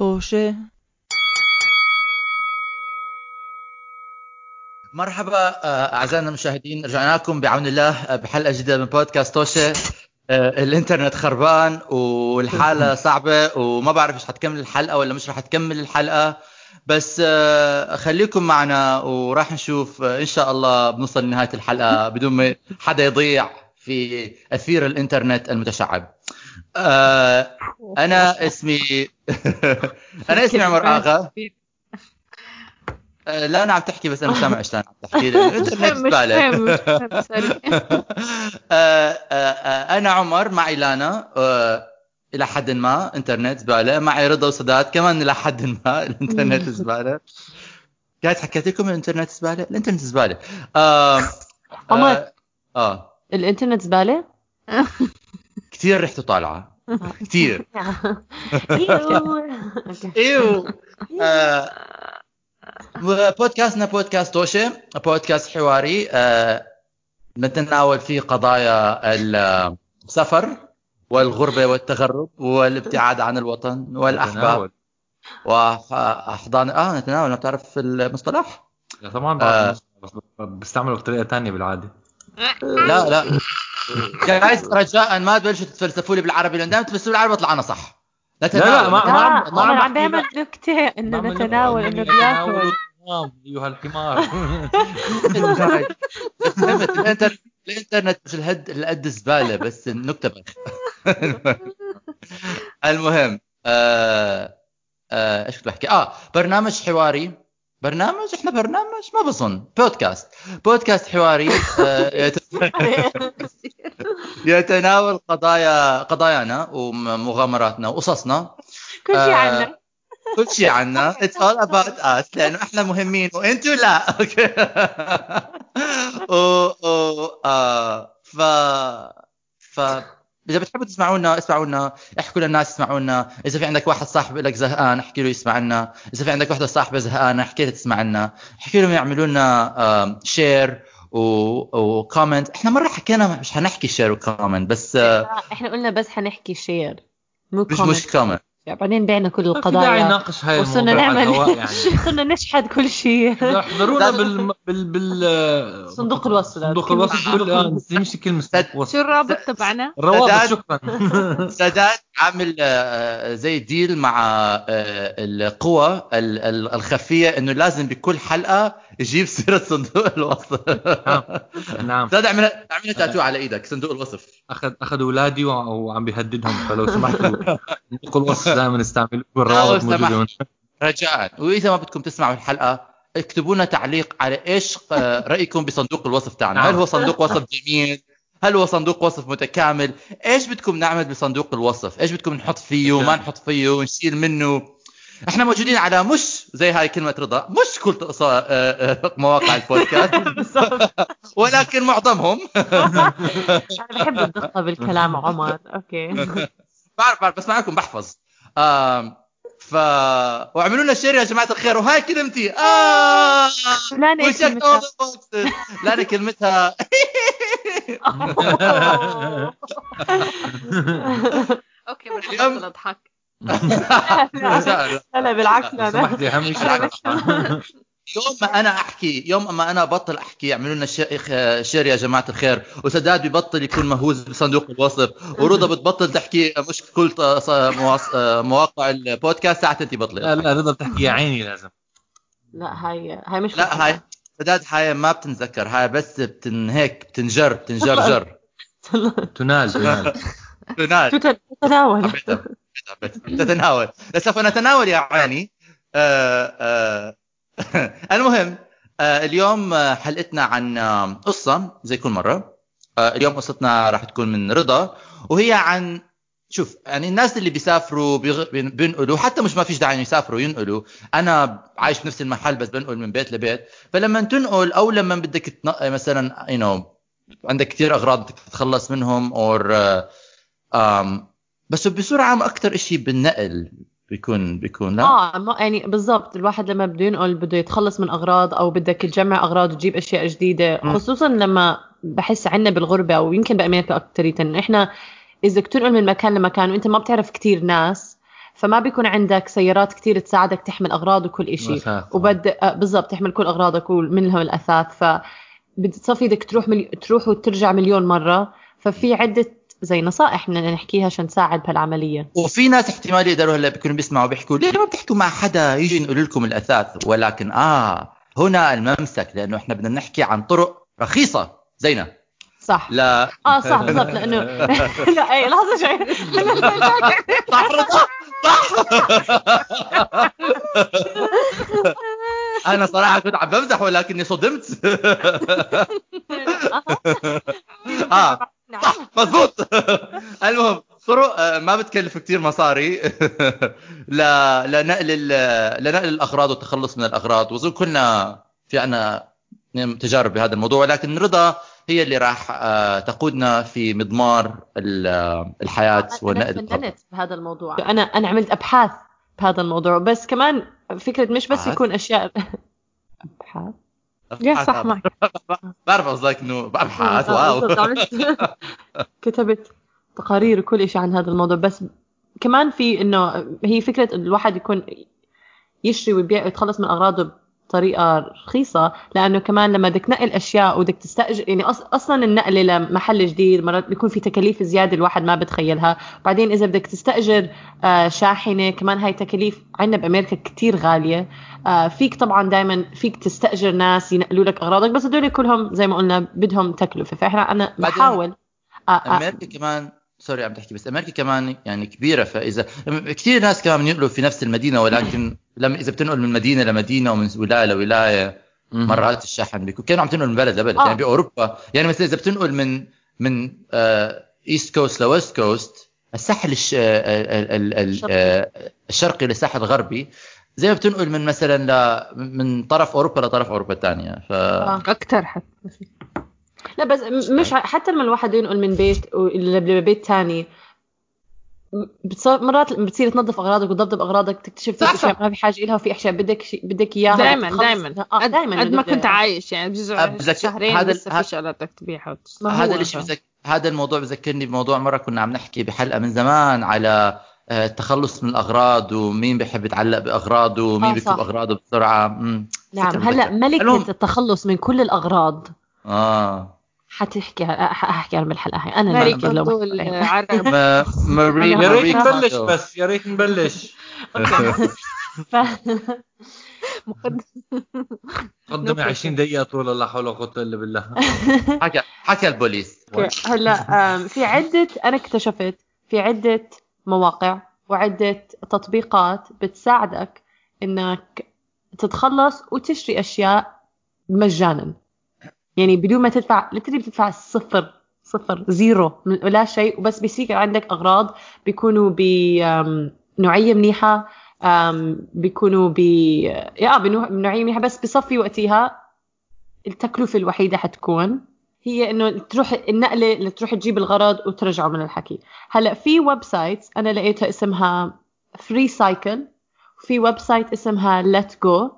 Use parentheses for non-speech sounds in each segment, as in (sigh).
طوشة. مرحبا آه، أعزائنا المشاهدين رجعنا لكم بعون الله آه، بحلقة جديدة من بودكاست توشه آه، الإنترنت خربان والحالة (laughs) صعبة وما بعرف إيش حتكمل الحلقة ولا مش رح تكمل الحلقة. بس خليكم معنا وراح نشوف إن شاء الله بنوصل لنهاية الحلقة بدون ما حدا يضيع في أثير الإنترنت المتشعب. آه، أنا اسمي (laughs) أنا اسمي عمر آغا. (laughs) آه، لا أنا عم تحكي بس أنا مش سامع إيش عم تحكي. (laughs) الإنترنت زباله سوري. آه، أنا عمر معي لانا إلى حد ما إنترنت زباله معي رضا وسداد كمان إلى حد ما الإنترنت زباله قاعد حكيت لكم الإنترنت زباله الإنترنت زباله آه عمر. آه الإنترنت زبالة؟ كثير ريحته طالعة. (laughs) كثير (laughs) (laughs) آه بودكاستنا بودكاست توشة بودكاست حواري. آه نتناول فيه قضايا السفر والغربة والتغرب والابتعاد عن الوطن والأحباب. وأحضان آه نتناول. ما بتعرف المصطلح؟ لا طبعا آه. بعرف بس بستعمله بطريقة ثانية بالعادة. لا لا. جايز رجاء ما تبلشوا تتفلسفوا لي بالعربي لأن دائما تفلسفوا بالعربي بطلع أنا صح. لا، لا، ما- لا عم- ما عم عمر عم بحكي بيعمل نكتة إنه نتناول إنه بياكل. أيها الحمار. الإنترنت الإنترنت مش الهد القد زبالة بس النكتة (laughs) المهم آه آه إيش كنت بحكي آه برنامج حواري. برنامج؟ إحنا برنامج؟ ما بظن. بودكاست. بودكاست حواري آه يت- (laughs) يتناول قضايا قضايانا ومغامراتنا وقصصنا. كل شيء آه، عنا. كل شيء عنا. It's all about us لأنه إحنا مهمين وانتوا لا. أوكي. (laughs) و و آه ف ف إذا بتحبوا تسمعونا اسمعونا احكوا للناس يسمعونا إذا في عندك واحد صاحب لك زهقان احكي له يسمع لنا إذا في عندك وحده صاحبة زهقانة احكي لها تسمع لنا احكي لهم يعملوا لنا share و comment إحنا مرة حكينا مش حنحكي share و comment بس آه، إحنا قلنا بس حنحكي شير مو مش مش كومنت بعدين بعنا كل ما في داعي القضايا. نناقش هاي وصرنا نعمل يعني. (laughs) صرنا نشحد كل شيء. احضرونا بال بال بال صندوق الوصف. صندوق الوصف كل آه نمشي كلمة. شو الرابط تبعنا؟ الروابط سداد. شكرا. (laughs) سادات عامل آه، زي ديل مع آه، القوى ال- ال- الخفية إنه لازم بكل حلقة يجيب سيرة صندوق الوصف نعم. سادات عمل عمل تاتو على إيدك صندوق الوصف. اخذ اخذ اولادي وع- وعم بيهددهم فلو سمحتوا. (laughs) صندوق الوصف. دائما نستعملوه والروابط لو سمحت. موجودة هون. رجاء وإذا ما بدكم تسمعوا الحلقة اكتبوا لنا تعليق على إيش آه، رأيكم بصندوق الوصف تاعنا. نعم. هل هو صندوق وصف جميل؟ هل هو صندوق وصف متكامل؟ إيش بدكم نعمل بصندوق الوصف؟ إيش بدكم نحط فيه ما نحط فيه نشيل منه؟ إحنا موجودين على مش زي هاي كلمة رضا مش كل آه، آه، مواقع البودكاست. (laughs) ولكن معظمهم. (laughs) أنا بحب الدقة بالكلام عمر okay. (laughs) بعرف بعرف بس معكم بحفظ. ف واعملوا لنا share يا جماعة الخير. وهاي كلمتي. آه. لا أنا كلمتها. (laughs) okay ابطل اضحك (laughs) لا لا بالعكس لا لا. شيء. يوم ما أنا أحكي يوم ما أنا بطل أحكي يعملوا لنا sh- share يا جماعة الخير. وسداد ببطل يكون مهووس بصندوق الوصف. (laughs) ورضا بتبطل تحكي مش كل مواقع البودكاست ساعة أنت لا بطلي لا رضا بتحكي يا عيني لازم. لا هاي هاي مش لا هاي سداد هاي ما بتنذكر هاي بس بتن هيك بتنجر بتنجرجر (laughs) تنال (laughs) تنال. تنال. تتناول. تتناول. لسوف نتناول يا عيني. آه آه (laughs) المهم آه اليوم آه، حلقتنا عن آه، قصة زي كل مرة اليوم قصتنا راح تكون من رضا وهي عن شوف يعني الناس اللي بيسافروا بينقلوا حتى مش ما فيش داعي يسافروا ينقلوا أنا عايش بنفس المحل بس بنقل من بيت لبيت فلما تنقل أو لما بدك. مثلا you know عندك كثير أغراض بدك تتخلص منهم اور بس بصورة عامة أكثر شيء بالنقل بيكون بيكون لا آه ما يعني بالضبط الواحد لما بده ينقل بده يتخلص من أغراض أو بدك تجمع أغراض وتجيب أشياء جديدة مم. خصوصا لما بحس عنا بالغربة أو يمكن بأمريكا اكثرية إنه إحنا إذا بتنقل من مكان لمكان وإنت ما بتعرف كتير ناس فما بيكون عندك سيارات كتير تساعدك تحمل أغراض وكل إشي أثاث. وبد آه، بالضبط تحمل كل أغراضك ومنهم الأثاث ف بتصفي بدك تروح ملي... تروح وترجع مليون مرة ففي عدة زي نصائح بدنا نحكيها عشان تساعد بهالعملية. وفي ناس احتمال يقدروا هلا بيكونوا بيسمعوا بيحكوا ليه ما بتحكوا مع حدا يجي ينقل لكم الأثاث؟ ولكن آه هنا الممسك لأنه إحنا بدنا نحكي عن طرق رخيصة. زينا صح. لا. آه صح بالضبط لأنه (laughs) لا اي لحظة شوي. صح (laughs) صح أنا صراحة كنت عم بمزح ولكني صدمت. (laughs) آه. صح مضبوط. (laughs) المهم طرق آه، ما بتكلف كثير مصاري. (laughs) لنقل لنقل الأغراض والتخلص من الأغراض. واظن كلنا في عنا تجارب بهذا الموضوع. ولكن رضا هي اللي راح آه، تقودنا في مضمار ال- الحياة أنا ونقل. فننت بهذا الموضوع. أنا أنا عملت أبحاث بهذا الموضوع. بس كمان فكرة مش بس؟ يكون اشياء (laughs) أبحاث؟ صح معك (laughs) بعرف قصدك إنه ببحث آه، واو. (laughs) كتبت تقارير وكل شيء عن هذا الموضوع بس كمان في إنه هي فكرة الواحد يكون يشتري ويبيع ويتخلص من أغراضه بطريقة رخيصة لأنه كمان لما بدك تنقل أشياء ودك تستاجر يعني. أصلا النقلة لمحل جديد مرات بيكون في تكاليف زيادة الواحد ما بتخيلها بعدين إذا بدك تستأجر آه، شاحنة كمان هاي تكاليف عندنا بأمريكا كتير غالية آه، فيك طبعا دائما فيك تستأجر ناس ينقلوا لك أغراضك بس هدول كلهم زي ما قلنا بدهم تكلفة فإحنا أنا بحاول آه، أمريكا كمان سوري عم تحكي بس أمريكا كمان يعني كبيرة فإذا كثير ناس كمان بينقلوا في نفس المدينة ولكن لما إذا بتنقل من مدينة لمدينة ومن ولاية لولاية مرات الشحن بيكون كانوا عم تنقل من بلد لبلد آه. يعني بأوروبا يعني مثلا إذا بتنقل من من east coast ل west coast الساحل الش... آه، الشرقي. آه، الشرقي للساحل الغربي زي ما بتنقل من مثلا ل... من طرف أوروبا لطرف أوروبا الثانية ف آه. أكثر حتى لا بس مش حتى لما الواحد ينقل من بيت لبيت تاني م- بتصير مرات بتصير تنظف أغراضك وتضبط أغراضك تكتشف في أشياء. ما في حاجة لها وفي أشياء بدك شي- بدك إياها دائما دائما. آه دائما قد ما كنت عايش يعني بجوز شهرين هذا- لسه في شغلات بدك تبيعها هذا الشيء بذك... هذا الموضوع بذكرني بموضوع مرة كنا عم نحكي بحلقة من زمان على آه، التخلص من الأغراض ومين بيحب يتعلق بأغراضه ومين آه، بيكتب. أغراضه بسرعة. نعم هلأ المهم. التخلص من كل الأغراض آه. حتحكي حاحكي عنها بالحلقة هاي أنا ما- ماري أنا يا ريت نبلش. بس يا ريت نبلش. (laughs) ف... مقدم قدمي 20 دقيقة طول لا حول ولا قوة إلا بالله. (laughs) حكى حكى البوليس. هلا في عدة أنا اكتشفت في عدة مواقع وعدة تطبيقات بتساعدك إنك تتخلص وتشتري أشياء مجانا. يعني بدون ما تدفع لتري بتدفع صفر صفر zero لا شيء. وبس بيصير عندك أغراض بيكونوا بنوعية منيحة آم، بيكونوا ب يا بنوع- بنوعية منيحة. بس بصفي وقتها التكلفة الوحيدة حتكون هي إنه تروح النقلة اللي تروح تجيب الغرض وترجعه من الحكي. هلأ في website أنا لقيتها اسمها Freecycle في website اسمها Letgo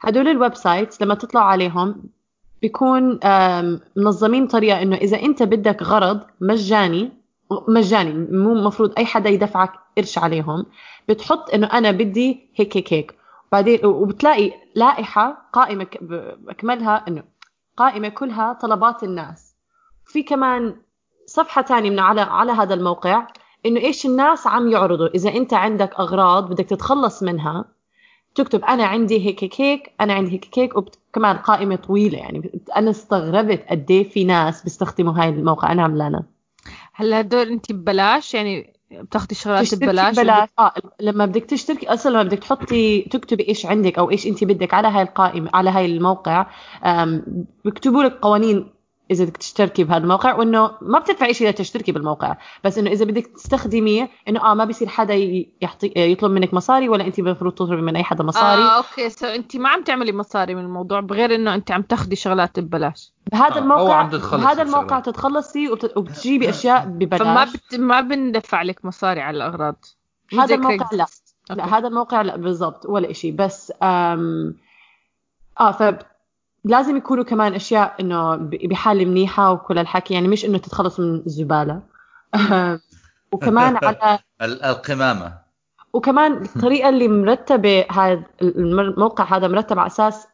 هدول ال websites لما تطلع عليهم بيكون منظمين بطريقه إنه إذا أنت بدك غرض مجاني مجاني مو مفروض أي حدا يدفعك قرش عليهم بتحط إنه أنا بدي هيك هيك هيك. بعدين وبتلاقي لائحة قائمة بأكملها إنه قائمة كلها طلبات الناس. في كمان صفحة تانية من على على هذا الموقع إنه إيش الناس عم يعرضوا. إذا أنت عندك أغراض بدك تتخلص منها تكتب أنا عندي هيك هيك أنا عندي هيك هيك وكمان قائمة طويلة يعني أنا استغربت قد إيه في ناس بيستخدموا هاي الموقع. أنا عملانة هلا هدول أنت ببلاش يعني بتاخدي شغلات ببلاش؟ ببلاش. آه لما بدك تشتركي أصلا لما بدك تحطي تكتبي إيش عندك أو إيش أنت بدك على هاي القائمة على هاي الموقع آم، بيكتبوا لك قوانين إذا بدك تشتركي بهذا الموقع وإنه ما بتدفعي شيء لتشتركي بالموقع. بس إنه إذا بدك تستخدميه إنه آه ما بيصير حدا ي- يحطي يطلب منك مصاري ولا انت المفروض تطلبي من أي حدا مصاري. آه okay. so انت ما عم تعملي مصاري من الموضوع بغير إنه أنت عم تاخدي شغلات ببلاش. بهذا آه، الموقع عم تتخلصي بهذا الموقع. تتخلصي وبت- وبتجيبي أشياء ببلاش. فما بت... ما بندفع لك مصاري على الأغراض. هذا الموقع. لا. لا okay. هذا الموقع لا بالضبط ولا إشي. بس آم آه ف لازم يكونوا كمان أشياء إنه بحاله منيحه وكل الحكي يعني مش إنه تتخلص من الزبالة. (laughs) وكمان (laughs) على ال- القمامة. وكمان الطريقة اللي مرتبة هذا الموقع هذا مرتب على أساس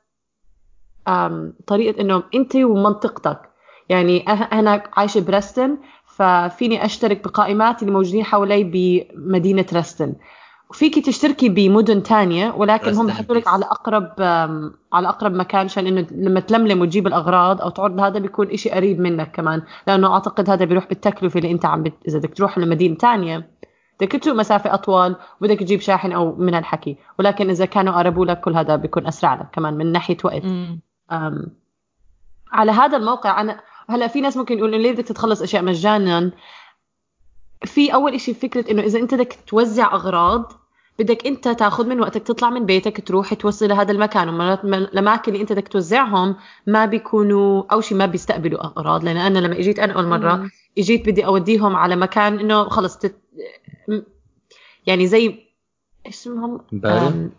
طريقة إنه أنت ومنطقتك. يعني أه- أنا عايشة برستن ففيني أشترك بقائمات اللي موجودين حوالي بمدينة رستن. وفيكي تشتركي بمدن تانية ولكن هم بحطوا لك. على أقرب على أقرب مكان عشان إنه لما تلملم وتجيب الأغراض أو تعرض هذا بيكون إشي قريب منك كمان لأنه أعتقد هذا بيروح بالتكلفة اللي أنت عم بت... إذا بدك تروح لمدينة تانية بدك تسوق مسافة أطول وبدك تجيب شاحن أو من هالحكي ولكن إذا كانوا قربوا لك كل هذا بيكون أسرع لك كمان من ناحية وقت. أم، على هذا الموقع أنا هلأ في ناس ممكن يقولوا ليه بدك تتخلص أشياء مجانا في أول إشي فكرة إنه إذا أنت بدك توزع أغراض بدك أنت تاخذ من وقتك تطلع من بيتك تروح توصل لهذا المكان. ومرات م- الأماكن اللي أنت بدك توزعهم ما بيكونوا أو شيء ما بيستقبلوا أغراض. لأن أنا لما إجيت أنا أول مرة. إجيت بدي أوديهم على مكان إنه خلص تت... يعني زي إيش اسمهم؟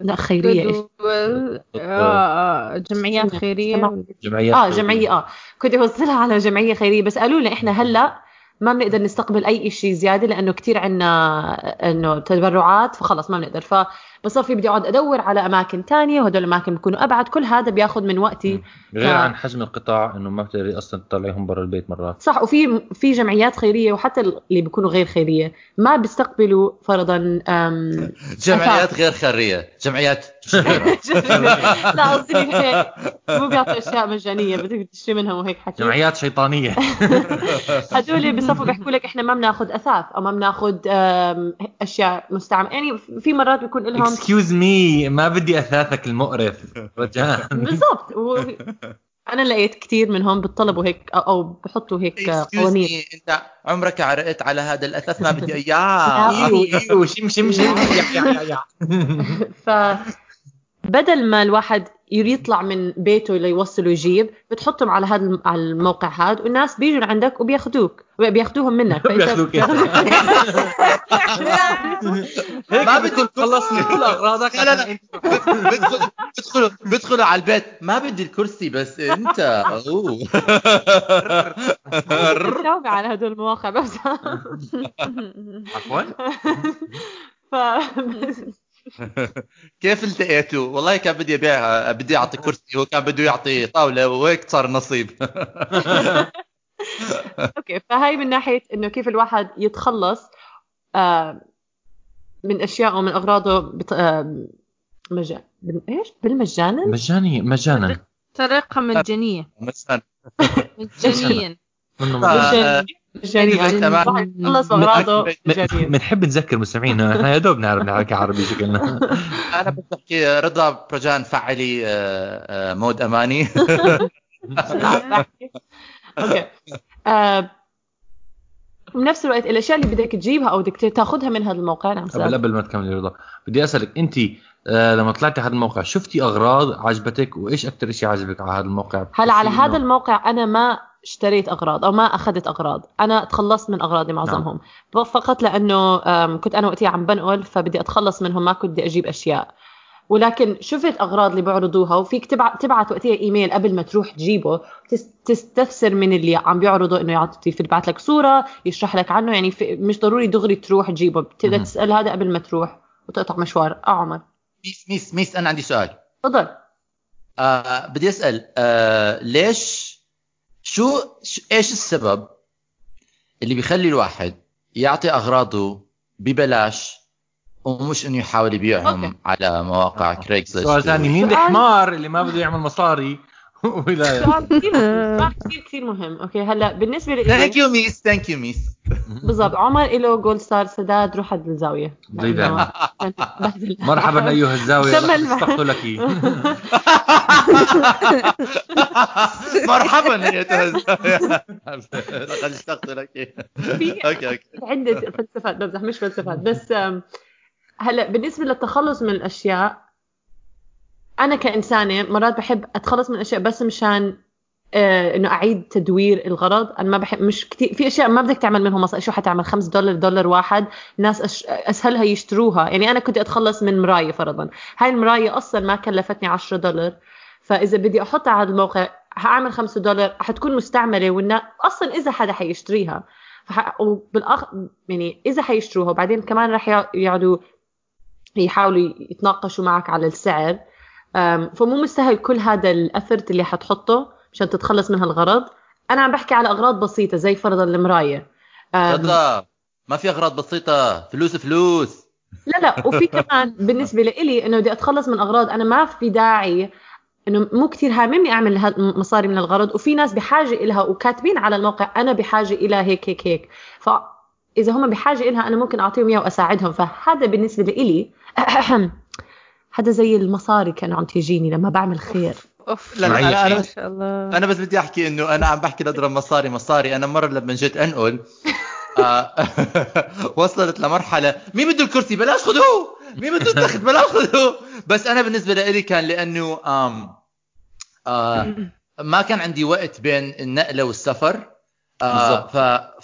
لا خيرية. إيش آه، آه، جمعيات خيرية. جمعيات آه. جمعية آه. كنت اوصلها على جمعية خيرية. بس قالوا لي إحنا هلأ ما بنقدر نستقبل أي شيء زيادة لأنه كثير عنا إنه تبرعات فخلص ما بنقدر. فبصير بدي أقعد أدور على أماكن تانية وهدول الأماكن بيكونوا أبعد. كل هذا بياخذ من وقتي. غير ف- عن حجم القطاع إنه ما بتقدري أصلا تطلعيهم برا البيت مرات. صح وفي في جمعيات خيرية وحتى اللي بيكونوا غير خيرية. ما بيستقبلوا فرضا أم، (laughs) جمعيات غير خيرية. جمعيات. (laughs) لا قصدي هيك. مو بيعطوا أشياء مجانية. بدك تشتري منها وهيك حكي. جمعيات شيطانية. (laughs) هدول بصفوا بيحكوا لك إحنا ما بناخذ أثاث أو ما بناخذ أشياء مستعملة. يعني في مرات بيكون لهم excuse me ما بدي أثاثك المقرف. رجاء. بالضبط. و... أنا لقيت كثير منهم بيطلبوا هيك أو, أو بحطوا هيك Excuse قوانين. me، إنت عمرك عرقت على هذا الأثاث؟ ما بدي أياه. (laughs) أيوه أيوه. شم شم شم. (laughs) يا يا يا. ف بدل ما الواحد يريد يطلع من بيته ليوصل ويجيب بتحطهم على هذا على الموقع هذا والناس بيجوا لعندك وبياخذوك بياخذوهم منك. بياخذوك (laughs) هيك ما بدي بدك تخلص من كل أغراضك. لا، لا،. بدخل بدخلوا بدخلوا على البيت. ما بدي الكرسي بس انت أوه. على هدول المواقع بس. عفوا. (laughs) ف (laughs) كيف التقيتوا؟ والله كان بدي أبيع بدي أعطي كرسي هو كان بده يعطي طاولة وهيك صار النصيب (laughs) أوكي فهاي من ناحية إنه كيف الواحد يتخلص آه، من أشياء ومن أغراضه بط... آه،. بال... إيش؟ بالمجانا؟ مجاني مجانا. طريقة مجانية. مثلا مجانيا. منه (laughs) آه، مجانيا بيت يعني اغراضه بنحب نذكر مستمعينا إحنا يا دوب نعرف نحكي عربي شكلنا (laughs) أنا بس بحكي رضا برجان فعلي آه، آه، مود أماني. (laughs) (laughs) أوكي. آه، بنفس الوقت الأشياء اللي بدك تجيبها أو بدك تاخذها من هذا الموقع نعم قبل. قبل ما تكملي رضا بدي أسألك أنت آه لما طلعتي على هذا الموقع شفتي أغراض عجبتك؟ وإيش أكثر شيء عجبك على هذا الموقع؟ هلا على هذا الموقع أنا ما اشتريت أغراض أو ما أخذت أغراض. أنا تخلصت من أغراضي معظمهم. فقط لأنه كنت أنا وقتها عم بنقل فبدي أتخلص منهم ما كنت بدي أجيب أشياء. ولكن شفت أغراض اللي بيعرضوها وفيك تبعت وقتها إيميل قبل ما تروح تجيبه تس- تستفسر من اللي عم بيعرضه إنه يعطي يبعت لك صورة يشرح لك عنه. يعني مش ضروري دغري تروح تجيبه. بتقدر. تسأل هذا قبل ما تروح وتقطع مشوار. أه عمر. miss miss miss أنا عندي سؤال. تفضل. آه بدي أسأل آه ليش شو, شو إيش السبب اللي بيخلي الواحد يعطي أغراضه ببلاش ومش إنه يحاول يبيعهم أوكي. على مواقع Craigslist سؤال ثاني مين الحمار اللي ما بده يعمل مصاري؟ (laughs) ولا سؤال كثير كثير مهم. أوكي هلأ بالنسبة لي thank you miss thank you miss (laughs) بالضبط عمر له gold star سداد روح عند الزاوية زي دايما. بهدل. (laughs) مرحبا أيها الزاوية اشتقت لك (laughs) مرحبا ايتها الزاوية. لقد اشتقت لك أوكي أوكي عده فلسفات بمزح مش فلسفات بس هلا بالنسبة للتخلص من الأشياء أنا كإنسانة مرات بحب أتخلص من الأشياء بس مشان آه إنه أعيد تدوير الغرض. أنا ما بحب مش كتير في أشياء ما بدك تعمل منهم. مصاري شو حتعمل 5 دولار دولار واحد. ناس أش... أسهلها يشتروها. يعني أنا كنت أتخلص من مراية فرضا. هاي المراية أصلا ما كلفتني 10 دولار. فإذا بدي احطها على الموقع هعمل 5 دولار حتكون مستعملة. والنا أصلا إذا حدا حيشتريها. فح... وبالاخ يعني إذا حيشتروها وبعدين كمان راح يقعدوا يحاولوا يتناقشوا معك على السعر. فمو مستاهل كل هذا الأثرت اللي حتحطه. مشان تتخلص من هالغرض أنا عم بحكي على أغراض بسيطة زي فرضا المراية. أم، رضا ما في أغراض بسيطة. فلوس فلوس. لا لا وفي (laughs) كمان بالنسبة لإلي إنه بدي أتخلص من أغراض أنا ما في داعي إنه مو كثير هاممني أعمل مصاري من الغرض. وفي ناس بحاجة إلها وكاتبين على الموقع أنا بحاجة إلى هيك هيك هيك. فاذا هم بحاجة إلها أنا ممكن أعطيهم إياها وأساعدهم. فهذا بالنسبة لإلي (clears throat) هذا زي المصاري كانوا عم تيجيني لما بعمل خير. أوف. لا لا. أنا شاء الله. أنا بس بدي أحكي إنه أنا عم بحكي نضرب مصاري مصاري. أنا مرة لما جيت أنقل آه، (laughs) وصلت لمرحلة مين بده الكرسي؟ بلاش خذوه! مين بده التخت؟ بلاش خذوه! بس أنا بالنسبة لي كان لأنه آم آه ما كان عندي وقت بين النقلة والسفر. آه بالضبط. ف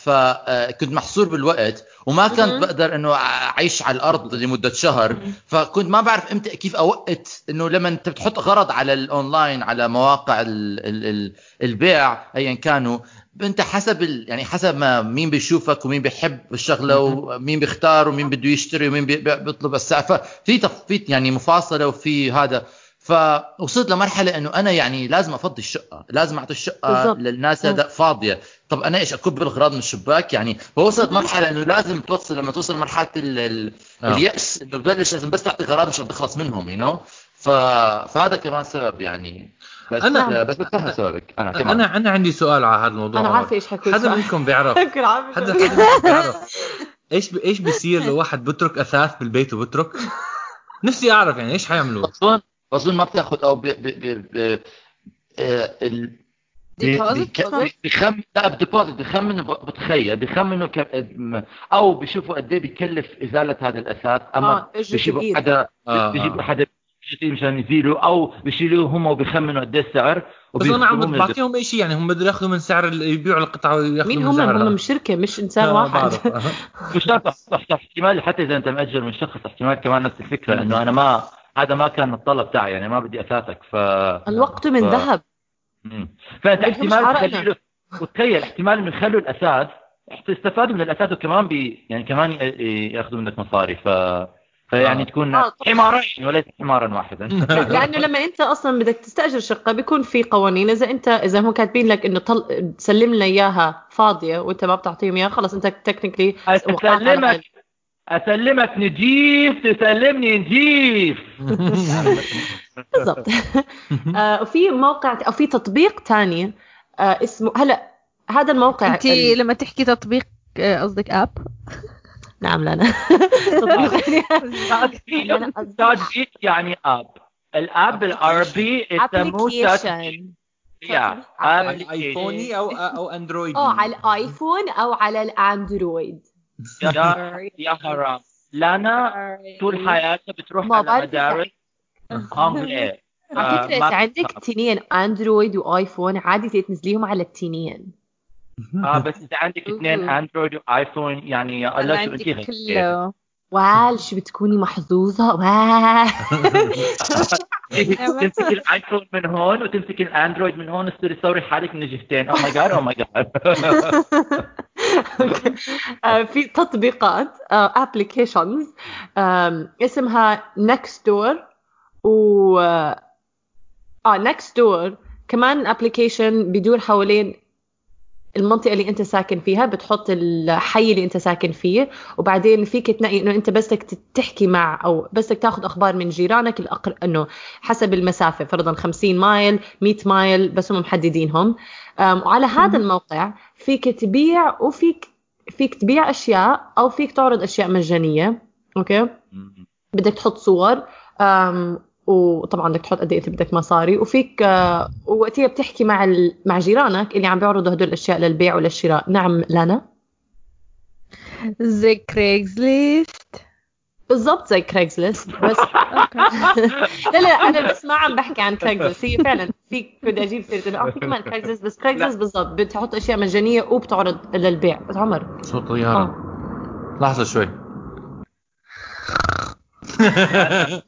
فكنت محصور بالوقت وما كنت. بقدر إنه أعيش على الأرض لمدة شهر. فكنت ما بعرف إمتى كيف أوقت إنه لما أنت بتحط غرض على الأونلاين على مواقع ال ال ال البيع ايا كانوا أنت حسب ال يعني حسب ما مين بيشوفك ومين بيحب الشغلة ومين بيختار ومين بده يشتري ومين بي- بي- بيطلب السعر. ففي تخفيض يعني مفاصلة وفي هذا. فوصلت لمرحلة إنه أنا يعني لازم أفضي الشقة لازم أعطي الشقة بالضبط. للناس هذا فاضية. طب أنا إيش أكب الاغراض من الشباك؟ يعني فوصلت مرحلة إنه لازم توصل لما توصل مرحلة ال ال آه. اليأس إنه ببلش لازم بس تعطي غراض مشان تخلص منهم you know ف... فهذا كمان سبب يعني. بس أنا- أنا بس بتفهم سببك. أنا كمان أنا أنا عندي سؤال على هذا الموضوع. أنا عارفة إيش حكون (laughs) حدا منكم بيعرف؟ حدا منكم بيعرف. إيش ب... إيش بيصير لو واحد بترك أثاث بالبيت وبترك؟ نفسي أعرف يعني إيش حيعملوا؟ بظن بظن ما بتاخذ أو ب... ب... ب... ب... آه، ال... بي- Deposit؟ بيك- بيخم لا بديبوزيت بيخمنوا ب- بتخيل بيخمنوا. م- أو بيشوفوا قد إيه بيكلف إزالة هذا الاثاث أما آه اجوا بيجيبوا بالايد حدا آه، بيجيبوا آه. حدا مشان يزيلوا أو بيشيلوه هم وبيخمنوا قد إيه السعر بس أنا عم بعطيهم شيء يعني هم بده ياخذوا من سعر يبيعوا القطعة وياخذوا مين من هم هم شركة مش إنسان آه، واحد. آه. (laughs) مش شرط صح صح احتمال حتى إذا أنت مأجر من شخص احتمال كمان نفس الفكرة انه أنا ما هذا ما كان الطلب تاعي يعني ما بدي اثاثك ف الوقت من ف- ذهب مم. فأنت احتمال عرقنا. تخلي له وتخيل احتمال إنه يخلوا الاثاث تستفادوا من الاثاث وكمان بي يعني كمان يأخذوا منك مصاري ف فيعني آه. تكون آه،. حمارين وليس حمارا واحدا (laughs) (laughs) لأنه لما أنت أصلا بدك تستأجر شقة بيكون في قوانين إذا انت إذا هم كاتبين لك إنه طل... سلم لنا إياها فاضية وأنت ما بتعطيهم إياها خلص أنت تكنيكلي اسلمك أسلمك نجيف تسلمني نجيف. بالضبط. (laughs) آه، وفي موقع أو في تطبيق تاني آه، اسمه هلا هذا الموقع انت ال- لما تحكي تطبيق آه، قصدك اب (laughs) نعم لنا تاج بيت يعني اب الاب بالعربي يسموه تاج ابلكيشن يا ايفوني أو أو اندرويدي آه على الايفون أو على الاندرويد يا (laughs) يا حرام. لانا طول حياتها بتروح ما على مدارس (laughs) انجلي على آه، ما إذا عندك. تنين Android و iPhone عادي تنزليهم على التنين آه بس إذا عندك اثنين. Android و iPhone يعني الله شو انت كله. وال شو بتكوني محظوظة؟ وال تمسك ال iPhone من هون وتمسك ال Android من هون تصيري تصوري حالك من الجهتين. oh my God oh my God آه، في تطبيقات applications اسمها Nextdoor و آه Nextdoor كمان application بيدور حوالين المنطقة اللي أنت ساكن فيها بتحط الحي اللي أنت ساكن فيه وبعدين فيك تنقي إنه أنت بس بدك تحكي مع أو بس بدك تاخذ أخبار من جيرانك الأقر... إنه حسب المسافة فرضا 50 mile 100 mile بس هم محددينهم. أم، وعلى هذا الموقع فيك تبيع وفيك فيك تبيع أشياء أو فيك تعرض أشياء مجانية أوكي؟ بدك تحط صور أم وطبعا بدك تحط قد إيه إنت بدك مصاري وفيك آه، ووقتها بتحكي مع ال... مع جيرانك اللي عم بيعرضوا هدول الأشياء للبيع وللشراء. نعم لانا؟ زي Craigslist بالضبط زي Craigslist بس لا لا أنا بس ما عم بحكي عن Craigslist هي فعلا فيك بدي أجيب سيرته آه في كمان Craigslist بس Craigslist بالضبط بتحط أشياء مجانية وبتعرض للبيع. بس عمر. صوت طيارة. آه. لحظة شوي. (laughs)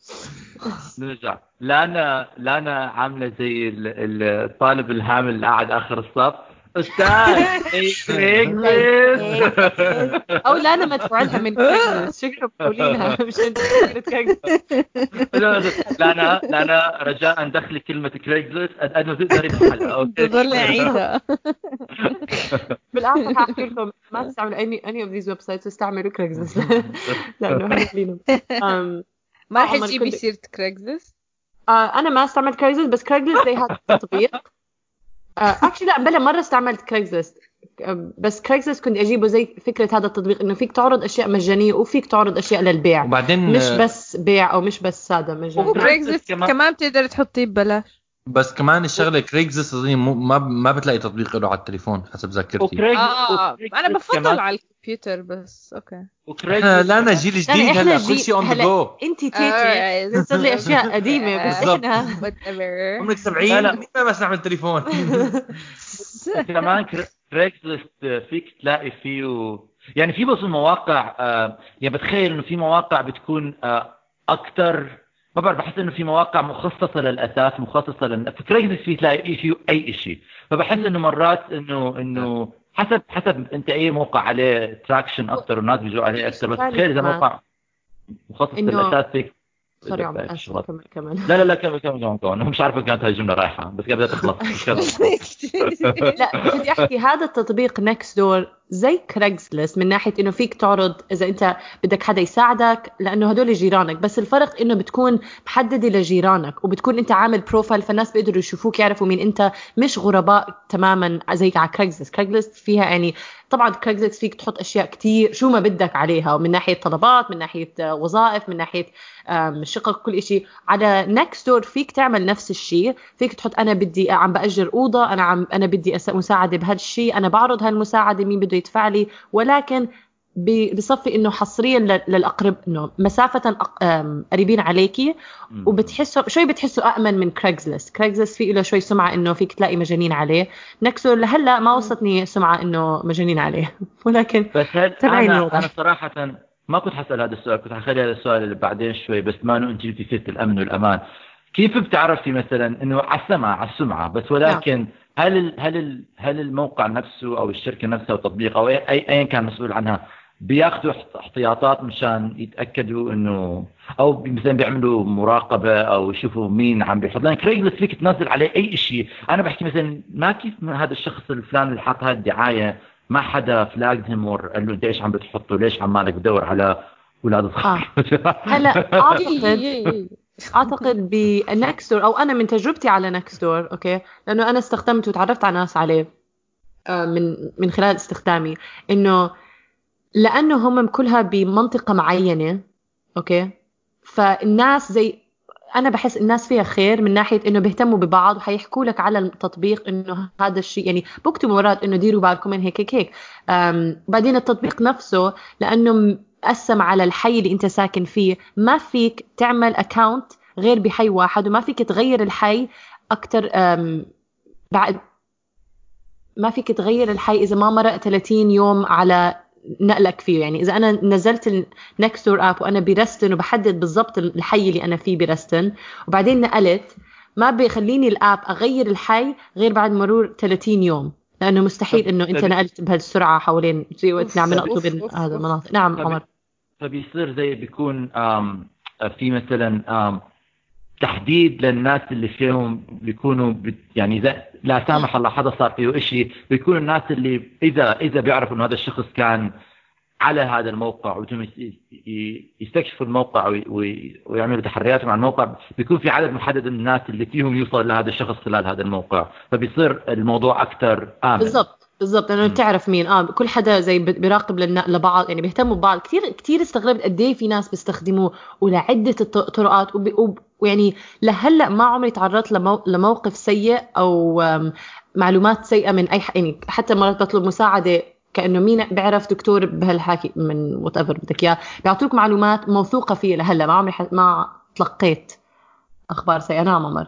نرجع. لانا لانا عاملة زي ال- ال- الطالب الهامل اللي قاعد آخر الصف. أستاذ أو لا أنا مدفوع لها من شكرا بتقولينها مش أنت. لا لا أنا لا أنا رجاء دخلي كلمة كريغليست أنه تقدري بحلها أوكي. تضل عيدها بالاخر حاحكي لكم. ما تستعملوا any any of these websites استعملوا Craigslist (laughs) لأنه ما رح تجيبي Craigslist آه، أنا ما استعملت Craigslist بس Craigslist زي هذا التطبيق actually لا بلا مرة استعملت آه، بس Craigslist كنت أجيبه زي فكرة هذا التطبيق إنه فيك تعرض أشياء مجانية وفيك تعرض أشياء للبيع. وبعدين مش آه، بس بيع أو مش بس ساده مجاني. كمان- كمان بتقدر تحطيه ببلاش. بس كمان الشغلة Craigslist مو- ما ما بتلاقي تطبيق له على التليفون حسب ذاكرتي. آه أنا بفضل على الكمبيوتر بس أوكي. إحنا لا أنا جيل جديد هلأ كل شيء on the go أنت تيتي Alright. صار لي أشياء (laughs) قديمة بس. إحنا عمرك (laughs) 70 لا، لا. مين ما بستعمل تليفون؟ (laughs) كمان Craigslist فيك تلاقي فيه يعني في بس المواقع آه، يعني بتخيل إنه في مواقع بتكون أكثر ما بعرف بحس إنه في مواقع مخصصة للأثاث مخصصة لل في Craigslist في تلاقي فيه أي شيء فبحس إنه مرات إنه إنه حسب حسب أنت أي موقع عليه traction أكثر والناس بيجوا عليه أكثر بس تخيل إذا. موقع مخصص للأثاث فيك. sorry عمر. كمل كمل. لا لا لا كمل كمل كمل كمل. مش عارف كانت هاي الجمله رايحة. بس قبل تخلص (laughs) لا بدي أحكي هذا التطبيق Nextdoor زي Craigslist من ناحية إنه فيك تعرض إذا أنت بدك حدا يساعدك لأنه هدول جيرانك. بس الفرق إنه بتكون محددة لجيرانك وبتكون أنت عامل بروفايل فالناس بيقدروا يشوفوك يعرفوا مين أنت. مش غرباء تماما زي على Craigslist Craigslist فيها يعني طبعا كريجسلست فيك تحط أشياء كتير. شو ما بدك عليها ومن ناحية طلبات من ناحية آه، وظائف من ناحية شقق كل شيء على Nextdoor فيك تعمل نفس الشيء. فيك تحط أنا بدي عم بأجر أوضة أنا عم أنا بدي مساعدة بهالشيء أنا بعرض هالمساعدة مين بده يدفع لي. ولكن بصفي إنه حصريا لل- للأقرب إنه مسافة قريبين عليكي وبتحسوا شوي بتحسوا امن من كريجزلست كريجزلست في له شوي سمعة إنه فيك تلاقي مجانين عليه. نكسو لهلأ ما وصلتني سمعة إنه مجانين عليه. (laughs) ولكن بس أنا. أنا صراحة ما كنت حسأل هذا السؤال كنت حخلي هذا السؤال اللي بعدين شوي بس ما انه انت جبتي سيره الأمن والأمان. كيف بتعرفي مثلا إنه على السمع على السمعة بس ولكن هل ال هل ال هل الموقع نفسه أو الشركة نفسها أو التطبيق أو اي أي- ايا كان مسؤول عنها بياخذوا احت- احتياطات مشان يتأكدوا انه أو مثلا بيعملوا مراقبة أو يشوفوا مين عم بيحط. لأن Craigslist فيك تنزل عليه أي شيء أنا بحكي مثلا ما كيف من هذا الشخص الفلاني اللي حط هذه الدعاية ما حدا فلاجهم قال له إنت إيش عم بتحطه؟ ليش عمالك تدور على أولاد صغار (laughs) هلا اعتقد (laughs) أعتقد ب Nextdoor أو أنا من تجربتي على Nextdoor أوكي؟ لأنه أنا استخدمت وتعرفت على ناس عليه آه، من من خلال استخدامي إنه لأنه هم كلها بمنطقة معينة أوكي؟ فالناس زي أنا بحس الناس فيها خير من ناحية إنه بيهتموا ببعض وحيحكوا لك على التطبيق إنه هذا الشيء يعني بكتبوا مرات إنه ديروا بالكم من هيك هيك هيك. بعدين التطبيق نفسه لأنه مقسم على الحي اللي أنت ساكن فيه. ما فيك تعمل account غير بحي واحد وما فيك تغير الحي أكثر بعد ما فيك تغير الحي إذا ما مرق 30 يوم على نقلك فيه يعني إذا أنا نزلت ال Nextdoor app وأنا برستن وبحدد بالضبط الحي اللي أنا فيه برستن وبعدين نقلت ما بيخليني ال app أغير الحي غير بعد مرور 30 يوم لأنه مستحيل إنه أنت نقلت بهالسرعة حوالين زي وقت عم أوف، نقطوا أوف، بين هذا. المناطق. نعم عمر. فبيصير زي بيكون في مثلا تحديد للناس اللي فيهم بيكونوا يعني إذا لا سامح الله حدا صار فيه شيء بيكونوا الناس اللي إذا إذا بيعرفوا إنه هذا الشخص كان على هذا الموقع ي- يستكشفوا الموقع وي- وي- ويعملوا تحرياتهم عن الموقع بيكون في عدد محدد من الناس اللي فيهم يوصل لهذا الشخص خلال هذا الموقع. فبيصير الموضوع أكثر آمن. بالضبط بالضبط. لأنه. بتعرف مين. آه كل حدا زي بيراقب لبعض يعني بيهتموا ببعض. كثير كثير استغربت قد إيه في ناس بيستخدموه ولعدة الط- طرقات وب- وب- ويعني لهلا ما عمري تعرضت لمو... لموقف سيء أو معلومات سيئة من أي ح... يعني حتى مرات بطلب مساعدة كأنه مين بيعرف دكتور بهالحكي من وات ايفر بدك إياه. بيعطوك معلومات موثوقة فيها لهلأ ما عمري ح... ما تلقيت أخبار سيئة. نعم عمر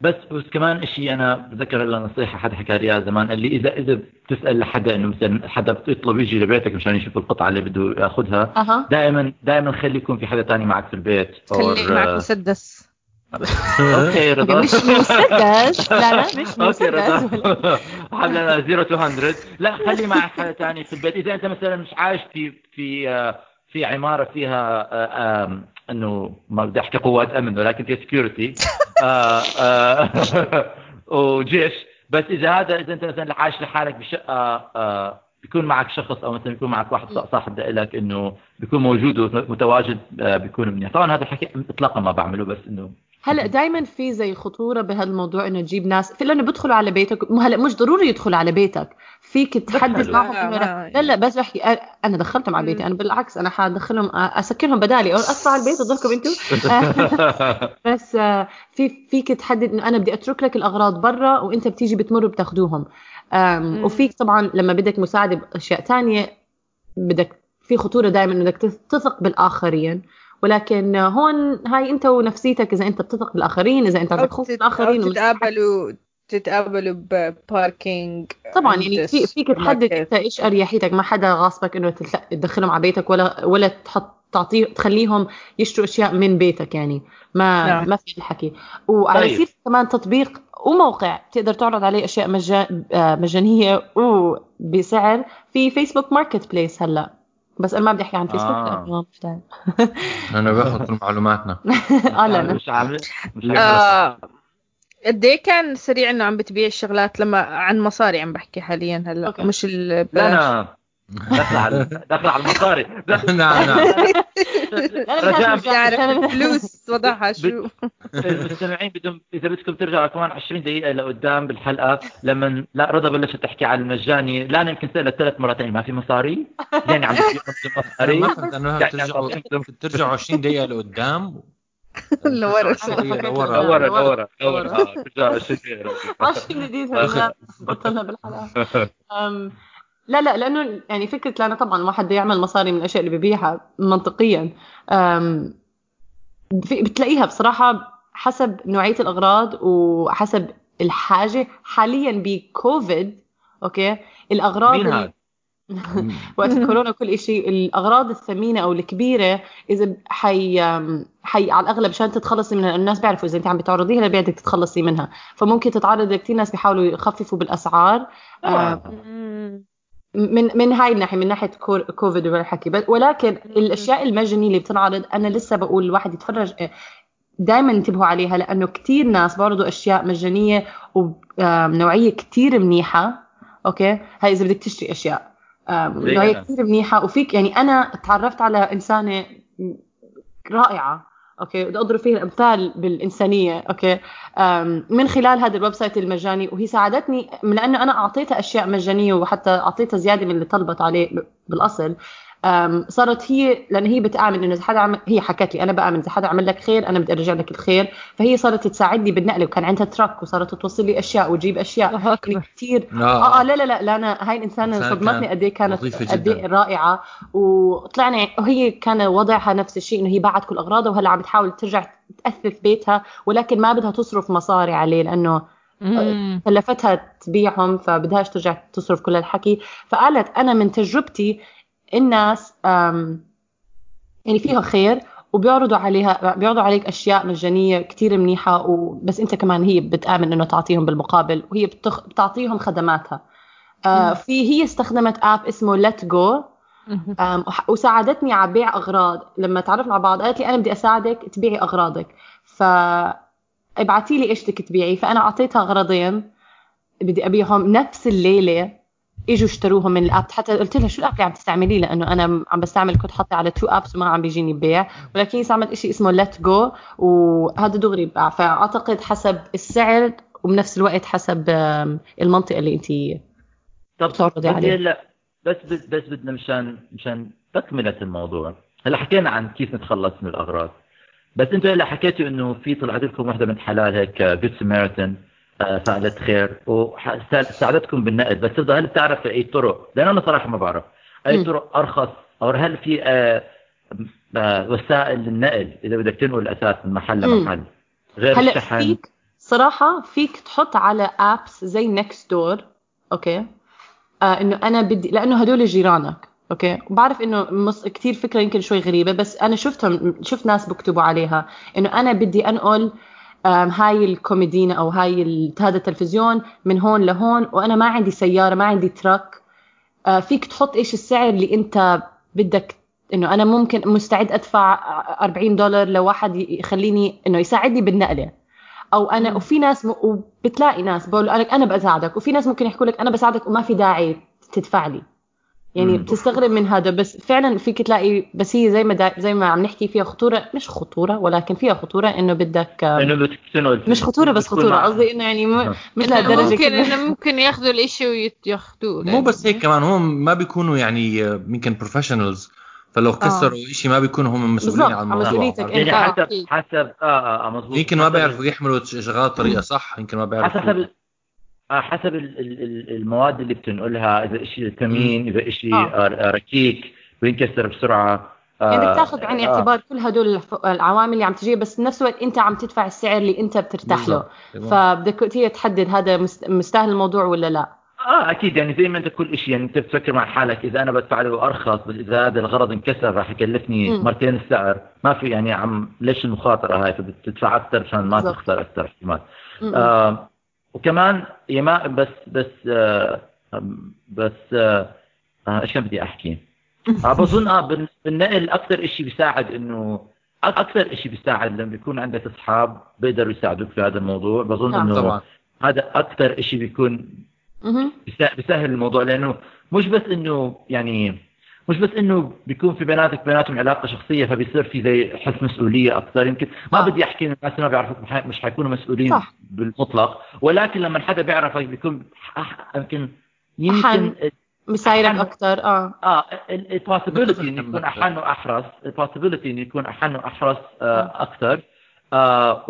بس بس كمان شيء أنا بتذكر هلا نصيحة حدا حكى لي زمان قال لي إذا إذا بتسأل لحدا إنه مثلا حدا بتطلب يجي لبيتك مشان يشوف القطعة اللي بده يأخذها أها. دائما دائما خلي يكون في حدا تاني معك في البيت خلي or, معك آه، مسدس. (laughs) أوكي (laughs) رضا. مش مسدس. لا لا مش (laughs) أوكي رضا. مسدس. حملنا 0 to 100 لا خلي معك حدا ثاني في البيت. إذا أنت مثلا مش عايش في في آه، في عمارة فيها آه، أنه ما بدي أحكي قوات أمن ولكن في سكيورتي (laughs) (laughs) وجيش. بس إذا هذا إذا أنت مثلا عايش لحالك بشقه آه، بيكون معك شخص أو مثلا بيكون معك واحد صاحب لك إنه بيكون موجود ومتواجد آه، بيكون منيح. طبعا هذا الحكي اطلاقا ما بعمله بس إنه هلا دائما في زي خطورة بهذا الموضوع إنه تجيب ناس في لأنه بيدخلوا على بيتك مو هلا مش ضروري يدخلوا على بيتك. فيك تحدد. معهم لا، لا لا بس بحكي أ- أنا دخلتهم على بيتي أنا بالعكس أنا حادخلهم اسكرهم بدالي أو أطلع على البيت وضلكم أنتم (laughs) بس آه، في فيك تحدد إنه أنا بدي أترك لك الأغراض برا وأنت بتيجي بتمر بتاخذوهم. وفيك طبعا لما بدك مساعدة بأشياء تانية بدك في خطورة دائما انه بدك تثق بالآخرين. ولكن هون هاي انت ونفسيتك إذا انت بتثق بالآخرين إذا انت عندك خوف من الاخرين تتقابلوا تتقابلوا بباركينج طبعا يعني في فيك تحدد أنت إيش أريحيتك ما حدا غاصبك إنه تدخلهم على بيتك ولا ولا تحط تعطيه تخليهم يشتروا أشياء من بيتك يعني ما نعم. ما في الحكي وعلى طيب. في كمان تطبيق وموقع تقدر تعرض عليه أشياء مجا... آه، مجانية وبسعر في فيسبوك ماركت بليس هلا بس أنا ما بدي أحكي عن فيسبوك آه. مش داعي. (laughs) أنا باخذ كل معلوماتنا (laughs) آه لا لا مش آه، قد إيه كان سريع إنه عم بتبيع الشغلات لما عن مصاري عم بحكي حاليا هلأ. مش لا البلاش أنا دخل على (laughs) دخل على المصاري. نعم نعم. (laughs) (laughs) لا رجاء الفلوس وضعها شو؟ المستمعين بدهم إذا بدكم ترجعوا كمان 20 دقيقة لقدام بالحلقة لما لا رضا بلشت تحكي عن المجاني. لا أنا يمكن سألت ثلاث مرات يعني ما في مصاري. يعني عم بتجيب مصاري ما فهمت انه يعني ترجعوا أعطيكم- ترجعوا 20 دقيقة لقدام لورا. دقيقة لورا لورا لورا لورا. لورا. آه، ترجعوا 20 دقيقة عشان جديد هلا بطلنا بالحلقة. أم، لا لا لأنه يعني فكرة لأنه طبعا الواحد بده يعمل مصاري من الأشياء اللي ببيعها منطقيا. بتلاقيها بصراحة حسب نوعية الأغراض وحسب الحاجة. حاليا بكوفيد أوكي الأغراض مين؟ (laughs) وقت كورونا كل شيء الأغراض الثمينة أو الكبيرة إذا حي حي على الأغلب عشان تتخلصي منها الناس بيعرفوا إذا أنت عم بتعرضيها لبيعتك تتخلصي منها. فممكن تتعرض لكثير ناس بيحاولوا يخففوا بالأسعار. آه،. من من هاي الناحية من ناحية كوفيد والحكي ولكن الأشياء المجانيه اللي بتنعرض أنا لسه بقول الواحد يتفرج دائما انتبهوا عليها لأنه كثير ناس بيعرضوا أشياء مجانيه وبنوعيه كثير منيحة. أوكي؟ هاي إذا بدك تشتري أشياء. نوعية. كثير منيحة. وفيك يعني أنا تعرفت على إنسانة رائعة. أوكي بدي أضرب فيها الامثال بالإنسانية أوكي. من خلال هذا ال website المجاني وهي ساعدتني لأنه أنا أعطيتها أشياء مجانية وحتى أعطيتها زيادة من اللي طلبت عليه بالأصل. صارت هي لأن هي بتآمن إنه إذا حدا عمل هي حكت لي أنا بآمن إذا حدا عمل لك خير أنا بدي أرجع لك الخير. فهي صارت تساعدني بالنقل وكان عندها truck وصارت توصل لي أشياء وتجيب أشياء. الله يعني كثير لا. آه آه لا لا لا, لا أنا هاي الإنسانة صدمتني قد إيه كانت قد إيه. رائعة. وطلعنا وهي كان وضعها نفس الشيء إنه هي باعت كل أغراضها وهلأ عم بتحاول ترجع تأثث بيتها ولكن ما بدها تصرف مصاري عليه لأنه. كلفتها تبيعهم فبدهاش ترجع تصرف كل الحكي فقالت أنا من تجربتي الناس يعني فيها خير وبيعرضوا عليها بيعرضوا عليك أشياء مجانية كتير منيحة وبس أنت كمان هي بتآمن إنه تعطيهم بالمقابل وهي بتخ... بتعطيهم خدماتها. آه. في هي استخدمت app اسمه Letgo وساعدتني على بيع أغراض. لما تعرفنا على بعض قالت لي أنا بدي أساعدك تبيعي أغراضك. ف ابعتي لي إيش بدك تبيعي. فأنا أعطيتها غرضين بدي أبيعهم نفس الليلة. إجوا اشتروهم من ال app. حتى قلت لها شو ال app اللي عم تستعمليه؟ لأنه أنا عم بستعمل كنت حاطة على two apps وما عم بيجيني بيع ولكن هي استعملت شيء اسمه Letgo وهذا دغري بقى فأعتقد حسب السعر وبنفس الوقت حسب المنطقة اللي انت طب بتعرضي بدي عليه. هلا بس بس بس بدنا مشان مشان تكملة الموضوع. هلا حكينا عن كيف نتخلص من الأغراض. بس أنتوا هلا حكيتوا إنه في طلعت لكم وحده من حلال هيك جود سمارتن فعلت خير. وساعدتكم بالنقل بس هل بتعرف أي طرق؟ لأن أنا صراحة ما بعرف. أي. طرق أرخص؟ أو هل في آه، آه، وسائل للنقل؟ إذا بدك تنقل أساس من محل. لمحل. غير هلأ الشحن. فيك صراحة فيك تحط على apps زي Nextdoor أوكي؟ آه إنه أنا بدي لأنه هدول جيرانك أوكي؟ وبعرف إنه مص... كثير فكرة يمكن شوي غريبة بس أنا شفتهم شفت ناس بكتبوا عليها إنه أنا بدي أنقل آم، هاي الكوميدينا أو هاي هذا التلفزيون من هون لهون وأنا ما عندي سيارة ما عندي truck. آه، فيك تحط إيش السعر اللي أنت بدك. إنه أنا ممكن مستعد أدفع 40 دولار لواحد يخليني إنه يساعدني بالنقلة. أو أنا. وفي ناس م... وبتلاقي ناس بقول لك أنا بساعدك وفي ناس ممكن يحكوا لك أنا بساعدك وما في داعي تدفع لي. يعني مم. بتستغرب من هذا بس فعلا فيك تلاقي بس هي زي ما دا... زي ما عم نحكي فيها خطورة مش خطورة ولكن فيها خطورة إنه بدك إنه بتقتنعوا مش خطورة بس خطورة. قصدي إنه يعني م... مش إنه لهالدرجه ممكن. إنه ممكن ياخذوا الإشي وياخذوه مو بس هيك كمان هم ما بيكونوا يعني آه، يمكن professionals فلو خسروا شيء ما بيكونوا هم مسؤولين عن الموضوع. يعني آه، حسب أكيد. حسب آه آه, آه مظبوط. يمكن ما بيعرفوا يحملوا شغلات بطريقه صح؟ يمكن ما بيعرفوا. حسب آه حسب ال- ال- المواد اللي بتنقلها إذا شيء ثمين إذا شيء آه. آه. ركيك بينكسر بسرعة آه يعني بدك تاخذ بعين آه. الاعتبار كل هدول العوامل اللي عم تجي بس بنفس الوقت أنت عم تدفع السعر اللي أنت بترتاح له. فبدك هي تحدد هذا مست- مستاهل الموضوع ولا لا آه أكيد يعني زي ما أنت كل شيء يعني أنت بتفكر مع حالك إذا أنا بدفع له أرخص بس إذا هذا الغرض انكسر راح يكلفني مم. مرتين السعر ما في يعني عم ليش المخاطرة هاي فبتدفع أكثر عشان ما بالضبط. تخسر أكثر احتمال. آه وكمان يا ما بس بس آه بس آه آه، إيش كان بدي أحكي؟ (laughs) آه بظن آه بال- بالنقل أكثر شيء بيساعد إنه أكثر شيء بيساعد لما يكون عندك أصحاب بيقدروا يساعدوك في هذا الموضوع بظن نعم. إنه طبعا هذا أكثر شيء بيكون بيسهل الموضوع لأنه مش بس إنه يعني مش بس إنه بيكون في بيناتك بيناتهم علاقة شخصية فبيصير في زي حس مسؤولية أكثر يمكن ما. بدي أحكي انه الناس ما بيعرفوك مش حيكونوا مسؤولين صح. بالمطلق ولكن لما حدا بيعرفك بيكون يمكن يمكن. مسايرك. أكثر آه آه البوسيبيلتي إنه يكون أحن وأحرص البوسيبيلتي إنه يكون أحن وأحرص آه أكثر آه.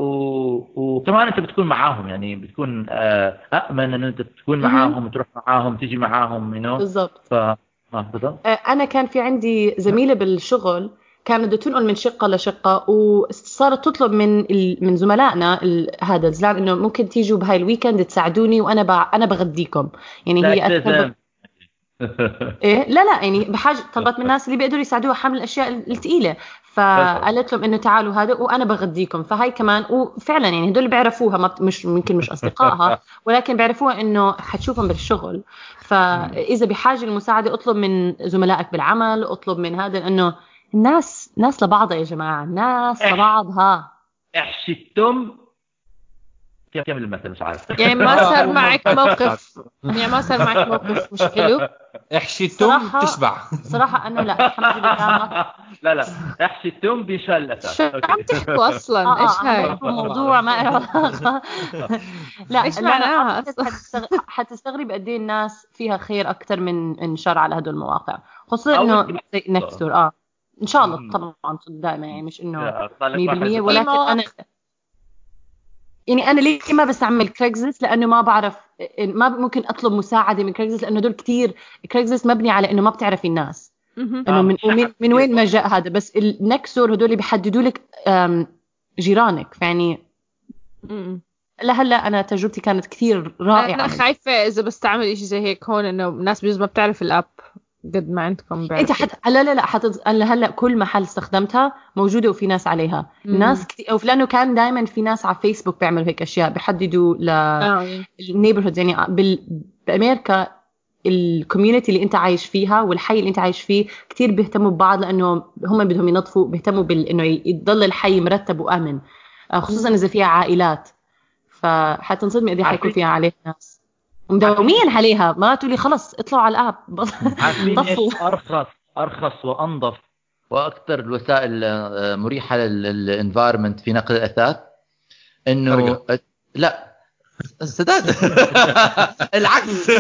وكمان أنت بتكون معاهم يعني بتكون آه امن انه أنت تكون. معاهم تروح معاهم تيجي معاهم you بالضبط آه، أنا كان في عندي زميلة بالشغل كانت بدها تنقل من شقة لشقة وصارت تطلب من ال- من زملائنا هذا الزلام إنه ممكن تيجوا بهاي ال weekend تساعدوني وأنا ب... أنا بغديكم. يعني هي أكثر. (laughs) إيه لا لا يعني بحاجة طلبت من الناس اللي بيقدروا يساعدوها حمل الأشياء الثقيله فقالت لهم إنه تعالوا هذا وأنا بغديكم فهاي كمان وفعلا يعني هدول بيعرفوها مش ممكن مش أصدقائها (laughs) ولكن بيعرفوها إنه حتشوفهم بالشغل فإذا بحاجة للمساعده أطلب من زملائك بالعمل أطلب من هذا لأنه الناس ناس لبعضها يا جماعة ناس. لبعضها احشي التم كيف كمل المثل مش عارف. يعني ما (laughs) صار معك (laughs) موقف. يعني ما صار معك موقف مش حلو احشي التوم صراحة- تشبع صراحة أنا لا الحمد لله لا لا احشي بينشال الاساس شو عم تحكوا أصلا؟ آه إيش آه عم هاي؟ موضوع ما له علاقة. (laughs) لا إيش معناها أصلاً؟ حتستغرب قد إيه الناس فيها خير أكثر من انشار على هدول المواقع. خصوصا زي نكستور آه إن شاء الله. طبعا دائما يعني مش إنه لا، طالع 100% واحد- ولكن. أنا يعني أنا ليه ما بستعمل كريجزلست لأنه ما بعرف ما ممكن أطلب مساعدة من Craigslist لأنه هدول كثير Craigslist مبني على إنه ما بتعرفي الناس. إنه آه، من من وين ما. جاء هذا؟ بس ال Nextdoor هدول بيحددوا لك جيرانك. فيعني. لهلأ أنا تجربتي كانت كثير رائعة. أنا خايفة إذا بستعمل إشي زي هيك هون إنه الناس بجوز ما بتعرف ال app. قد ما عندكم انت بيعرفوا. حت... لا لا لا حت... هلأ كل محل استخدمتها موجودة وفي ناس عليها. مم. ناس كثير لأنه كان دائما في ناس على فيسبوك بيعملوا هيك أشياء بيحددوا ل ال neighborhood يعني بال... بأمريكا ال community اللي أنت عايش فيها والحي اللي أنت عايش فيه كثير بيهتموا ببعض لأنه هم بدهم ينظفوا بيهتموا بال... إنه يضل الحي مرتب وآمن. آه، خصوصا إذا فيها عائلات. فحتنصدمي قد إيه حيكون فيها عليها ناس. ومداومين عليها. ما تقولي خلاص اطلعوا على ال app. عارفين طفوا. أرخص أرخص وأنظف. وأكثر الوسائل آه، مريحة لل environment في نقل الأثاث إنه لا. سداد (laughs) العكس. (laughs)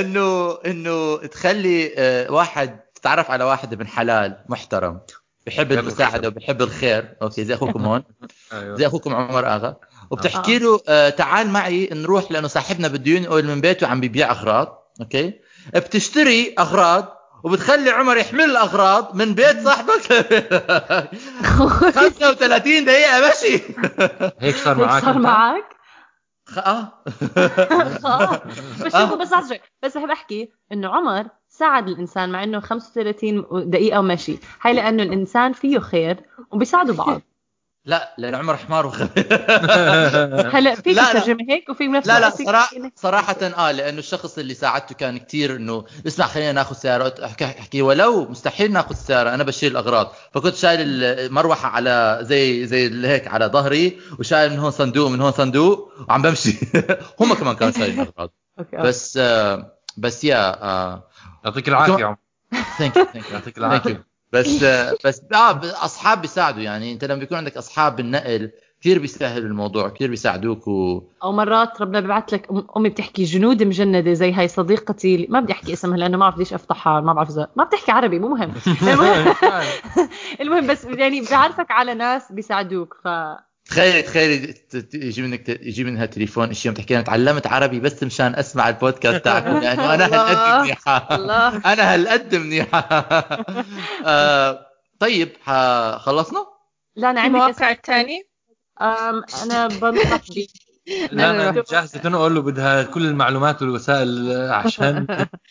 إنه إنه تخلي آه، واحد تتعرف على واحد ابن حلال محترم بحب المساعدة وبحب الخير. okay زي أخوكم هون. (laughs) أيوة. زي أخوكم عمر آغا. وبتحكي له آه تعال معي نروح لأنه صاحبنا بده ينقل من بيته عم بيبيع أغراض okay؟ بتشتري أغراض وبتخلي عمر يحمل الأغراض من بيت صاحبك. (laughs) 35 دقيقة مشي. هيك صار هيك معك صار؟ معك خ- آه. (laughs) آه. بس شوفوا بس لحظة شوي بس بحب أحكي إنه عمر ساعد الإنسان مع إنه 35 دقيقة ومشي. هاي لأنه الإنسان فيه خير وبيساعدوا بعض. لا لأن عمر حمار وخ... (laughs) هلا لا. تترجمها هيك وفي بنفس لا لا صراحة, صراحة آه لأنه الشخص اللي ساعدته كان كتير إنه اسمع خلينا ناخذ سيارة أحكي أحكي. ولو مستحيل ناخذ سيارة أنا بشيل الأغراض. فكنت شايل المروحة على زي زي هيك على ظهري وشايل من هون صندوق من هون صندوق وعم بمشي. (laughs) هم كمان كانوا شايلين (laughs) okay. بس آه بس يا آه يعطيك العافية عم thank you thank you يعطيك يو بس بس آه أصحاب بيساعدوا. يعني أنت لما بيكون عندك أصحاب بالنقل كثير بيسهل الموضوع كثير بيساعدوك و أو مرات ربنا ببعث لك أمي بتحكي جنود مجندة زي هاي صديقتي اللي- ما بدي أحكي اسمها لأنه ما بعرف ليش أفتحها ما بعرف إذا- ما بتحكي عربي مو مهم. (laughs) المهم (laughs) المهم بس يعني بعرفك على ناس بيساعدوك ف تخيلي تخيلي ت- ت- يجي منك يجي منها تليفون شيء تحكي أنا تعلمت عربي بس مشان أسمع البودكاست تاعكم لأنه (laughs) أنا الله. هالقد منيحة. الله. أنا هالقد منيحة. (laughs) آه، طيب خلصنا؟ لا أنا عندي مواقع أم أنا بنصح (laughs) لا أنا جاهزة. تنقل وبدها كل المعلومات والوسائل عشان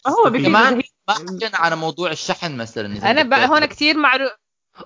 هو بفيد كمان إذا هي- ما حكينا على موضوع الشحن مثلا أنا بقى. هون كثير معروف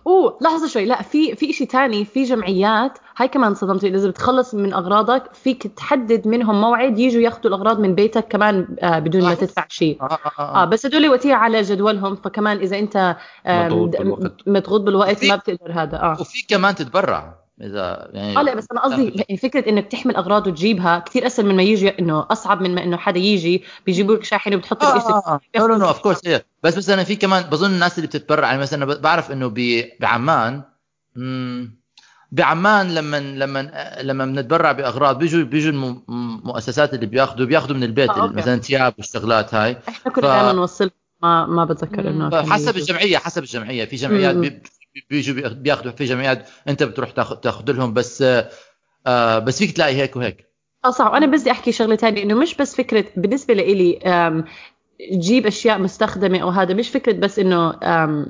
أوه لحظة شوي. لا في في شيء تاني في جمعيات. هاي كمان صدمتني إذا بتخلص من أغراضك فيك تحدد منهم موعد يجوا ياخذوا الأغراض من بيتك كمان آه بدون ما آه. تدفع شيء. آه آه آه آه. بس هدول وقتها على جدولهم. فكمان إذا أنت آم، مضغوط بالوقت. مضغوط بالوقت ما بتقدر هذا. آه. وفي كمان تتبرع. إذا يعني آه لا بس أنا قصدي يعني فكرة إنك تحمل أغراض وتجيبها كثير أسهل من ما يجي إنه أصعب من ما إنه حدا يجي بيجيبوا لك شاحن وبتحط الشيء آه no no of course إيه بس مثلا في كمان بظن الناس اللي بتتبرع يعني مثلا بعرف إنه بعمان بعمان لما لما لما بنتبرع بأغراض بيجوا بيجوا الم- المؤسسات اللي بياخذوا بياخذوا من البيت آه،. مثلا ثياب والشغلات هاي. إحنا كنا ف- دائما نوصل ما ما بتذكر إنه حسب. الجمعية حسب الجمعية. في جمعيات بيجوا بي- بياخذوا في جمعيات انت بتروح تاخذ تاخذ لهم بس آه، آه بس فيك تلاقي هيك وهيك. آه صح. وأنا بدي أحكي شغلة ثانية إنه مش بس فكرة بالنسبة لإلي أم، تجيب أشياء مستخدمة أو هذا مش فكرة بس إنه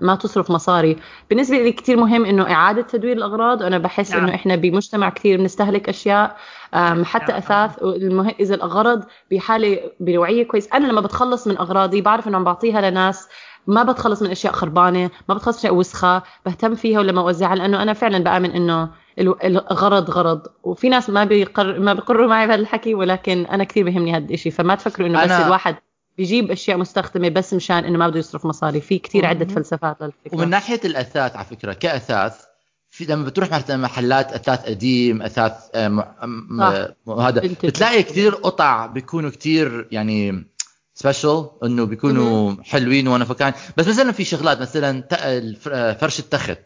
ما تصرف مصاري. بالنسبة لي كثير مهم إنه إعادة تدوير الأغراض وأنا بحس نعم. إنه إحنا بمجتمع كثير بنستهلك أشياء أم، حتى نعم. أثاث. المهم إذا الغرض بحالة بنوعية كويس. أنا لما بتخلص من أغراضي بعرف إنه عم بعطيها لناس ما بتخلص من أشياء خربانة ما بتخلص من أشياء وسخة بهتم فيها ولما أوزعها لأنه أنا فعلا بآمن إنه ال- الغرض غرض وفي ناس ما بيقر ما بيقروا معي بهذا الحكي ولكن أنا كثير بهمني هذا الشيء فما تفكروا إنه بس الواحد بيجيب أشياء مستخدمة بس مشان إنه ما بده يصرف مصاري. في كثير عدة فلسفات للفكرة. ومن ناحية الأثاث على فكرة كأثاث في لما بتروح مثلا محلات أثاث قديم أثاث آه، هذا. بتلاقي كثير قطع بيكونوا كثير يعني سبيشل إنه بيكونوا حلوين وأنا فكان بس مثلا في شغلات مثلا آه، فرش التخت.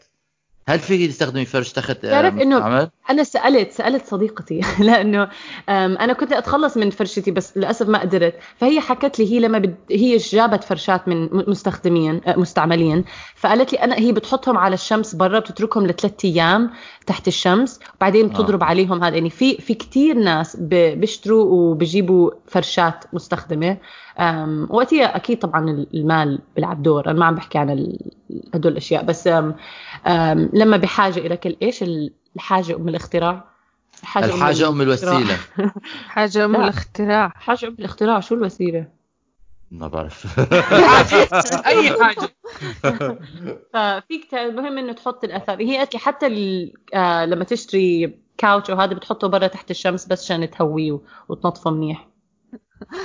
هل فيك تستخدمي فرش تخت آه، تعرف إنه- مستعمل؟ أنا سالت سألت صديقتي (laughs) لأنه أنا كنت أتخلص من فرشتي بس للأسف ما قدرت فهي حكت لي هي لما بد... هي جابت فرشات من مستخدمين أه، مستعملين فقالت لي أنا هي بتحطهم على الشمس برا بتتركهم لثلاث أيام تحت الشمس وبعدين بتضرب آه. عليهم هذا يعني في في كثير ناس. بيشتروا وبيجيبوا فرشات مستخدمة وقتها أكيد طبعا المال بيلعب دور أنا ما عم بحكي عن هدول الأشياء بس لما بحاجة إلى كل إيش؟ الحاجة أم الاختراع. الحاجة الحاجة أم الوسيلة. (laughs) حاجة من لا. الاختراع. حاجة أم الاختراع. شو الوسيلة؟ ما بعرف. (laughs) أي حاجة. (laughs) ففيك المهم إنه تحط الأثار. هي قالت لي حتى ال- آه لما تشتري كاوتش وهذا بتحطه برا تحت الشمس بس عشان تهويه وتنظفه منيح.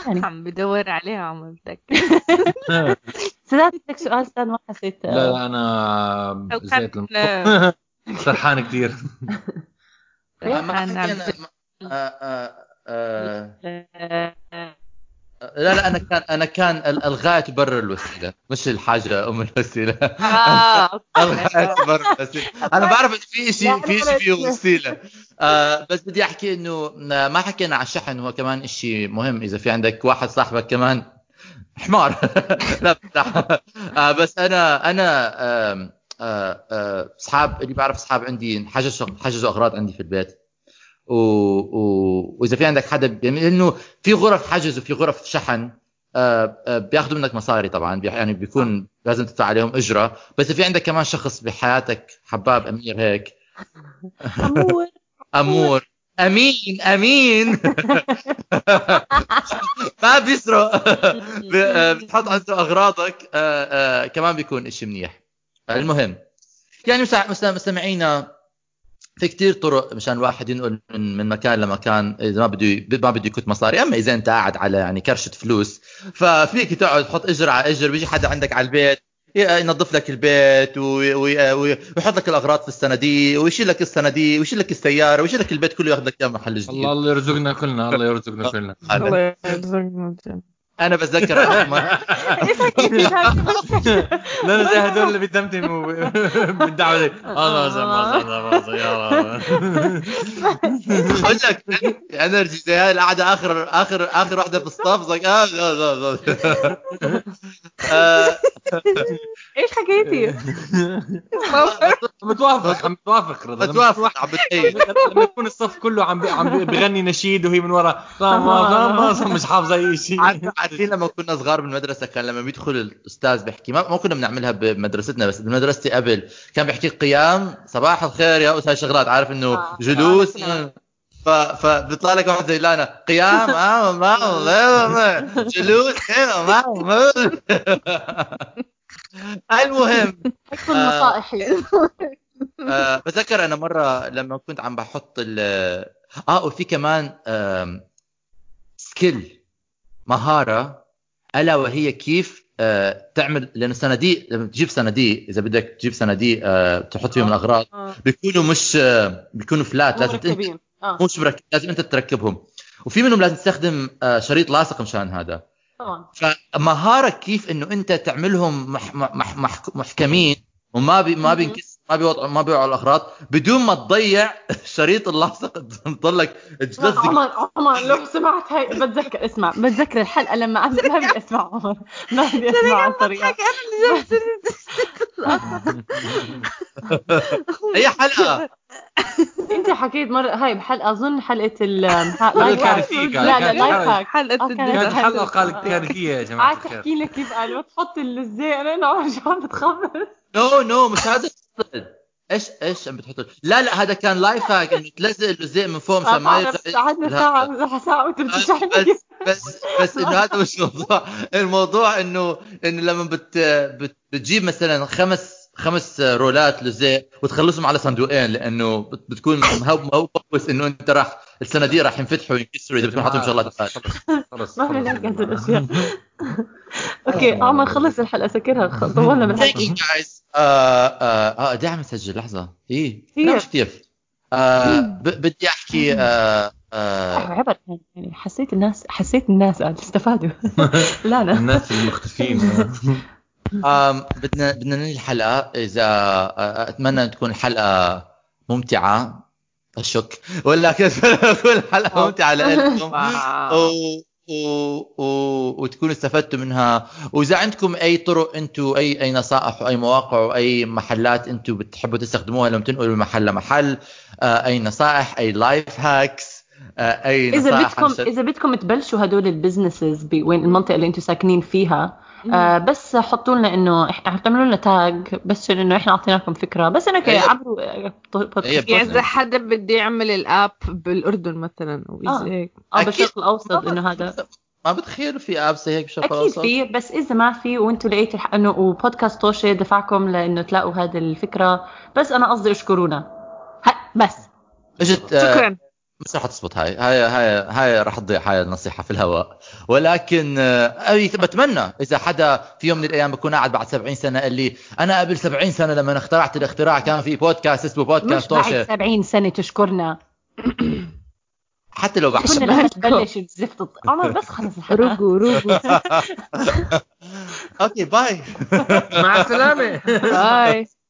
يعني عم بدور عليها عم بتذكر. بدك سؤال سداد ما حسيت لا لا أنا زيت كان سرحان كثير كان آه، آه، آه، آه، لا لا أنا كان أنا كان ال- الغاية تبرر الوسيلة مش الحاجة أم الوسيلة. آه (laughs) الغاية تبرر الوسيلة. أنا بعرف إنه في شيء في شيء فيه لا. وسيلة. آه بس بدي أحكي إنه ما حكينا على الشحن هو كمان شيء مهم. إذا في عندك واحد صاحبك كمان حمار. (laughs) لا. آه بس أنا أنا آم، آه، آه، اصحاب اللي بعرف اصحاب عندي حجزوا حجزوا أغراض عندي في البيت. و... و... وإذا في عندك حدا يعني لأنه في غرف حجز وفي غرف شحن آه، بياخذوا منك مصاري طبعا يعني بيكون لازم تدفع عليهم أجرة. بس في عندك كمان شخص بحياتك حباب أمير هيك. أمور. (laughs) أمور. أمين أمين. (laughs) ما بيسرق. (laughs) آه، بتحط عنده أغراضك. آه، آه، كمان بيكون إشي منيح. المهم. يعني مستمعينا في كتير طرق مشان الواحد ينقل من من مكان لمكان إذا ما بده ما بده يكت مصاري. أما إذا أنت قاعد على يعني كرشة فلوس ففيك تقعد تحط إجر على إجر بيجي حدا عندك على البيت. ينظف لك البيت وي- وي- وي- ويحط لك الأغراض في الصناديق ويشيل لك الصناديق ويشيل لك السيارة ويشيل لك البيت كله ياخذ لك اياه محل جديد. الله الله يرزقنا كلنا الله يرزقنا كلنا. الله يرزقنا. أنا بتذكر (laughs) (laughs) لا أنا زي هدول اللي بيتمتموا (laughs) بالدعوة دي. الله يا بقول لك انرجي زي هاي القعدة اخر اخر آخر واحدة في الصف زي آه لا لا آه، إيش حكيتي؟ متوافق عم بتوافق رضا لما بتوافق عم لما يكون الصف كله عم عم بغني نشيد وهي من ورا. مش حافظة أي شيء. عارفين لما كنا صغار بالمدرسة كان لما بيدخل الأستاذ بيحكي ما, ما كنا بنعملها بمدرستنا بس بمدرستي قبل كان بيحكي قيام صباح الخير يا أستاذ شغلات عارف إنه آه. جلوس آه، ف فبيطلع لك واحد زي لانا قيام آه ما جلوس ما ما المهم اكون آه. نصائحي آه بتذكر أنا مرة لما كنت عم بحط ال آه وفي كمان سكيل مهارة ألا وهي كيف آه تعمل لأنه صناديق لما تجيب صناديق إذا بدك تجيب صناديق آه تحط فيهم الأغراض آه. بيكونوا مش آه بيكونوا فلات لازم أنت آه. مش مركب لازم أنت تركبهم. وفي منهم لازم تستخدم آه شريط لاصق مشان هذا. طبعا. فمهارة كيف إنه أنت تعملهم مح مح مح محكمين وما بي ما مهم. ما بيوضعوا ما بيوقعوا الأغراض. بدون ما تضيع الشريط اللاصق تضلك تلزق عمر عمر لو سمعت هاي بتذكر اسمع بتذكر الحلقة لما أنا ما بدي أسمع عمر. ما بدي أسمع الطريقة هي (laughs) حلقة؟ أنت حكيت مرة هاي بحلقة أظن حلقة ال. لا لا كانت الدنيا. كانت حلقة قال كارثيه يا جماعة. قعدت أحكي لك كيف قال بتحط الزي أنا عم بتخبص no no مش هذا. إيش إيش عم بتحط لا لا هذا كان life hack إنه تلزق الجزء من فوق مشان ما يرجع قعدنا ساعه ساعة بتشرح بس بس بس إنه هذا مش الموضوع الموضوع انه إنه لما بت بت بتجيب مثلا خمس خمس رولات لزق وتخلصهم على صندوقين لأنه بت- بتكون مهووس إنه أنت راح الصناديق راح ينفتحوا وينكسروا إذا بتكون حاطهم شغلات خلص ما بدنا نحكي عن هذه الأشياء. (laughs) أوكي عمر خلص الحلقة سكرها طولنا بالحكي جايز آه آه آه دعم اسجل لحظة. إيه؟ كثير. لا مش كثير آه ب- بدي أحكي آه آه. عبر يعني حسيت الناس حسيت الناس قاعد استفادوا. (laughs) لا أنا الناس المختفين. (laughs) بدنا بدنا ننهي الحلقة. إذا آه، أتمنى ان تكون الحلقة ممتعة. اشك ولكن اتمنى (laughs) تكون الحلقة ممتعة. (laughs) و... و... وتكونوا استفدتوا منها. وإذا عندكم أي طرق أنتم اي أي نصائح واي مواقع واي محلات أنتم بتحبوا تستخدموها لما تنقلوا من محل لمحل آه، أي نصائح أي life hacks أي إذا نصائح عن بدكم إذا بدكم تبلشوا هدول ال businesses وين المنطقة اللي أنتم ساكنين فيها آه بس حطوا لنا انه إحنا تعملوا لنا tag بس إنه إحنا أعطيناكم فكرة. بس إنك عبروا آه، يعني إذا حدا بده يعمل الأب بالأردن مثلا أو آه. إذا هيك. آه أكيد. بالشرق الأوسط إنه هذا. ما بتخيلوا في ابس هيك بشكل أكيد أوسط؟ في بس إذا ما في وأنتم لقيتوا الح- انه وبودكاست توشه دفعكم لإنه تلاقوا هذه الفكرة. بس أنا قصدي اشكرونا. بس. إجت آه، شكرا. مش رح تزبط هاي هاي هاي هاي رح تضيع هاي النصيحة في الهواء. ولكن آه، أي بتمنى إذا حدا في يوم من الأيام بكون قاعد بعد 70 سنة قال لي أنا قبل 70 سنة لما اخترعت الاختراع كان في بودكاست اسمه مش بودكاست بعد توشه 70 سنة تشكرنا. حتى لو بعد كنا لما تبلش الزفت عمر بس خلص روقوا روقوا (laughs) okay bye. مع السلامة. bye. (laughs)